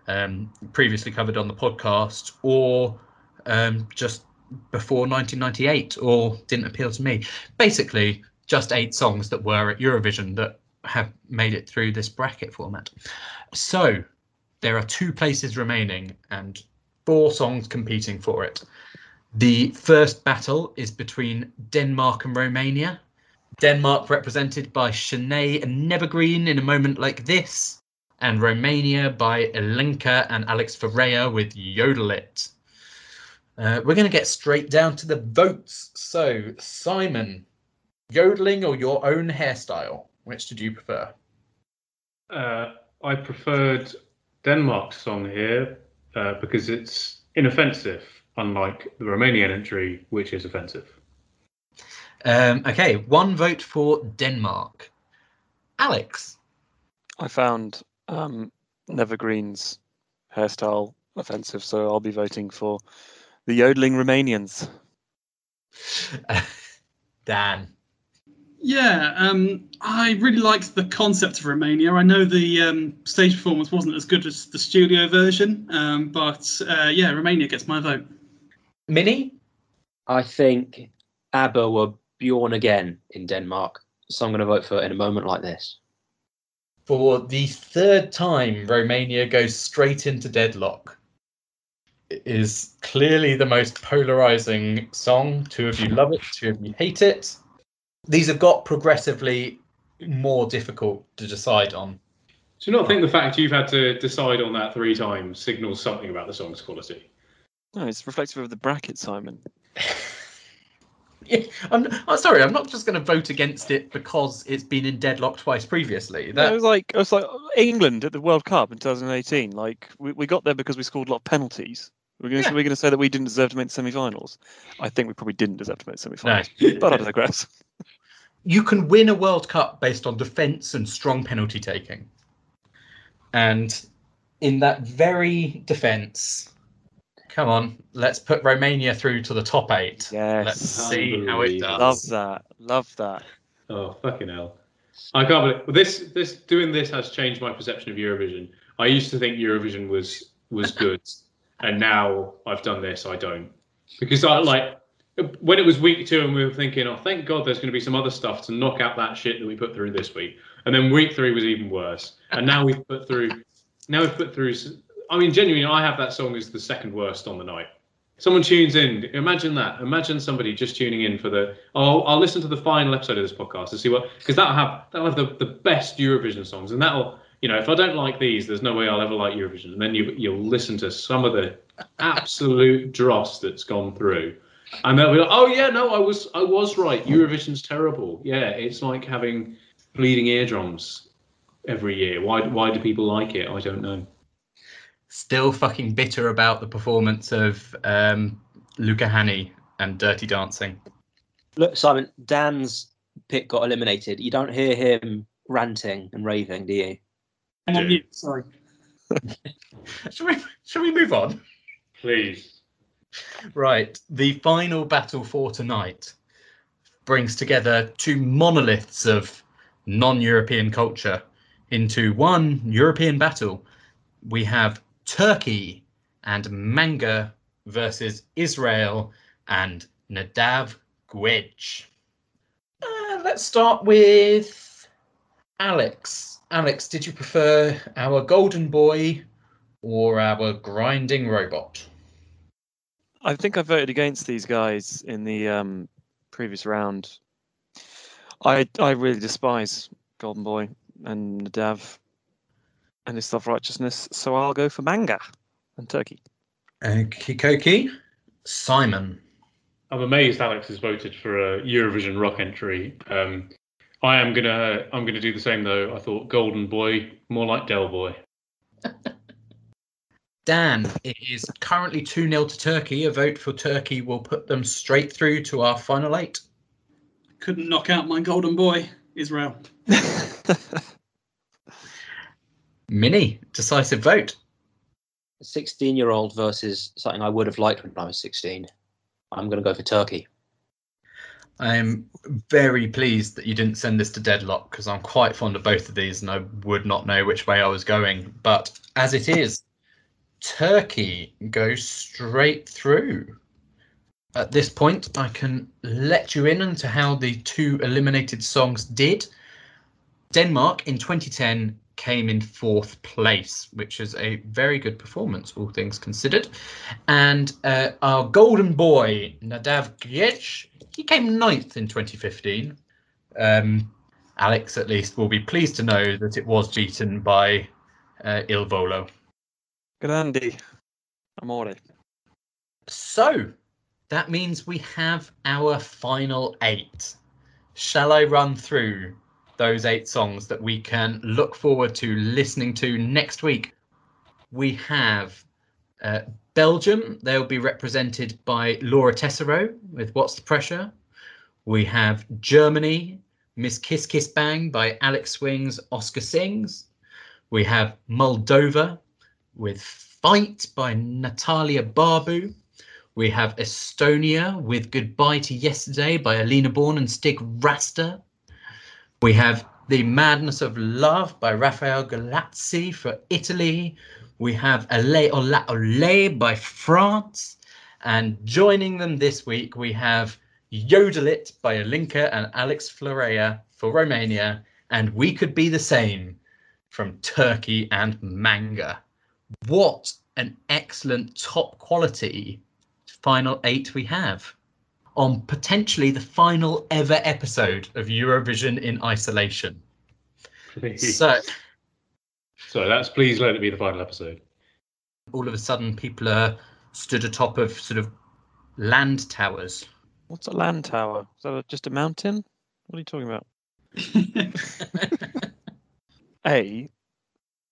um, previously covered on the podcast or um, just before 1998 or didn't appeal to me. Basically, just eight songs that were at Eurovision that have made it through this bracket format. So there are two places remaining and four songs competing for it. The first battle is between Denmark and Romania. Denmark represented by Chanée and N'evergreen in a moment like this, and Romania by Ilinca and Alex Florea with Yodel It. Uh, we're going to get straight down to the votes. So, Simon, yodeling or your own hairstyle? Which did you prefer? Uh, I preferred Denmark's song here uh, because it's inoffensive, unlike the Romanian entry, which is offensive. Um, okay, one vote for Denmark. Alex, I found um, N'evergreen's hairstyle offensive, so I'll be voting for the yodeling Romanians. Dan. Yeah, um, I really liked the concept of Romania. I know the um, stage performance wasn't as good as the studio version, um, but uh, yeah, Romania gets my vote. Mini, I think ABBA were born again in Denmark, so I'm going to vote for it in a moment like this. For the third time, Romania goes straight into deadlock. It is clearly the most polarizing song. Two of you love it, two of you hate it. These have got progressively more difficult to decide on. Do you not think the fact you've had to decide on that three times signals something about the song's quality? No, it's reflective of the bracket, Simon. Yeah, I'm, I'm sorry, I'm not just going to vote against it because it's been in deadlock twice previously. No, That it was like it was like England at the World Cup in 2018. Like we, we got there because we scored a lot of penalties. We're going to Yeah. we're going to say that we didn't deserve to make the semi-finals. I think we probably didn't deserve to make the semi-finals. But I digress. You can win a World Cup based on defence and strong penalty taking. And in that very defence, come on, let's put Romania through to the top eight. Yes. Let's see how it Unbelievable. does. Love that. Love that. Oh fucking hell! I can't believe well, this. This doing this has changed my perception of Eurovision. I used to think Eurovision was was good, and now I've done this. I don't because I like when it was week two and we were thinking, oh, thank God, there's going to be some other stuff to knock out that shit that we put through this week. And then week three was even worse. And now we've put through, now we've put through. I mean, genuinely, I have that song as the second worst on the night. Someone tunes in. Imagine that. Imagine somebody just tuning in for the. Oh, I'll listen to the final episode of this podcast to see what because that'll have that'll have the, the best Eurovision songs, and that'll you know if I don't like these, there's no way I'll ever like Eurovision. And then you you'll listen to some of the absolute dross that's gone through, and they'll be like, oh yeah, no, I was I was right. Eurovision's terrible. Yeah, it's like having bleeding eardrums every year. Why why do people like it? I don't know. Still fucking bitter about the performance of um, Luca Hänni and Dirty Dancing. Look, Simon, Dan's pick got eliminated. You don't hear him ranting and raving, do you? I'm on mute, sorry. Shall we, shall we move on? Please. Right. The final battle for tonight brings together two monoliths of non European culture into one European battle. We have Turkey and Manga versus Israel and Nadav Guedj. Uh, let's start with Alex. Alex, did you prefer our golden boy or our grinding robot? I think I voted against these guys in the um, previous round. I I really despise Golden Boy and Nadav and his self righteousness, so I'll go for Manga and Turkey. Okie dokie. Simon. I'm amazed Alex has voted for a Eurovision rock entry. Um, I am gonna I'm gonna do the same though. I thought Golden Boy more like Del Boy. Dan, it is currently 2 0 to Turkey. A vote for Turkey will put them straight through to our final eight. Couldn't knock out my golden boy, Israel. Mini, decisive vote. 16 year old versus something I would have liked when I was 16. I'm going to go for Turkey. I am very pleased that you didn't send this to deadlock because I'm quite fond of both of these and I would not know which way I was going. But as it is, Turkey goes straight through. At this point, I can let you in into how the two eliminated songs did. Denmark in 2010 came in fourth place, which is a very good performance, all things considered. And uh, our golden boy, Nadav Guedj, he came ninth in 2015. Um, Alex, at least, will be pleased to know that it was beaten by uh, Il Volo. Grandi. Amore. So that means we have our final eight. Shall I run through those eight songs that we can look forward to listening to next week? We have uh, Belgium. They'll be represented by Laura Tesoro with What's the Pressure. We have Germany, Miss Kiss Kiss Bang by Alex Swings, Oscar Sings. We have Moldova with Fight by Natalia Barbu. We have Estonia with Goodbye to Yesterday by Elina Born and Stig Rasta. We have The Madness of Love by Raphael Gualazzi for Italy. We have Allez Ola Olé by France. And joining them this week, we have Yodel It by Ilinca and Alex Florea for Romania. And We Could Be the Same from Turkey and Manga. What an excellent top quality final eight we have on potentially the final ever episode of Eurovision in isolation. So So that's please let it be the final episode. all of a sudden people are stood atop of sort of land towers. What's a land tower? Is that just a mountain? What are you talking about? A,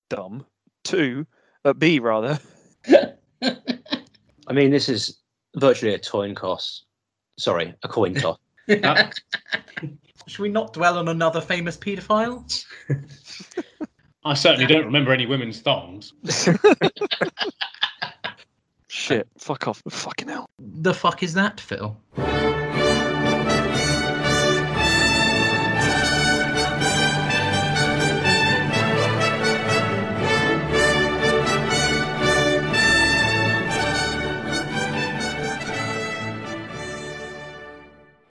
dumb. Two, uh, B rather. I mean, this is virtually a coin toss. Sorry, a coin toss. Uh, Should we not dwell on another famous paedophile? I certainly don't remember any women's thongs. Shit, fuck off. Fucking hell. The fuck is that, Phil?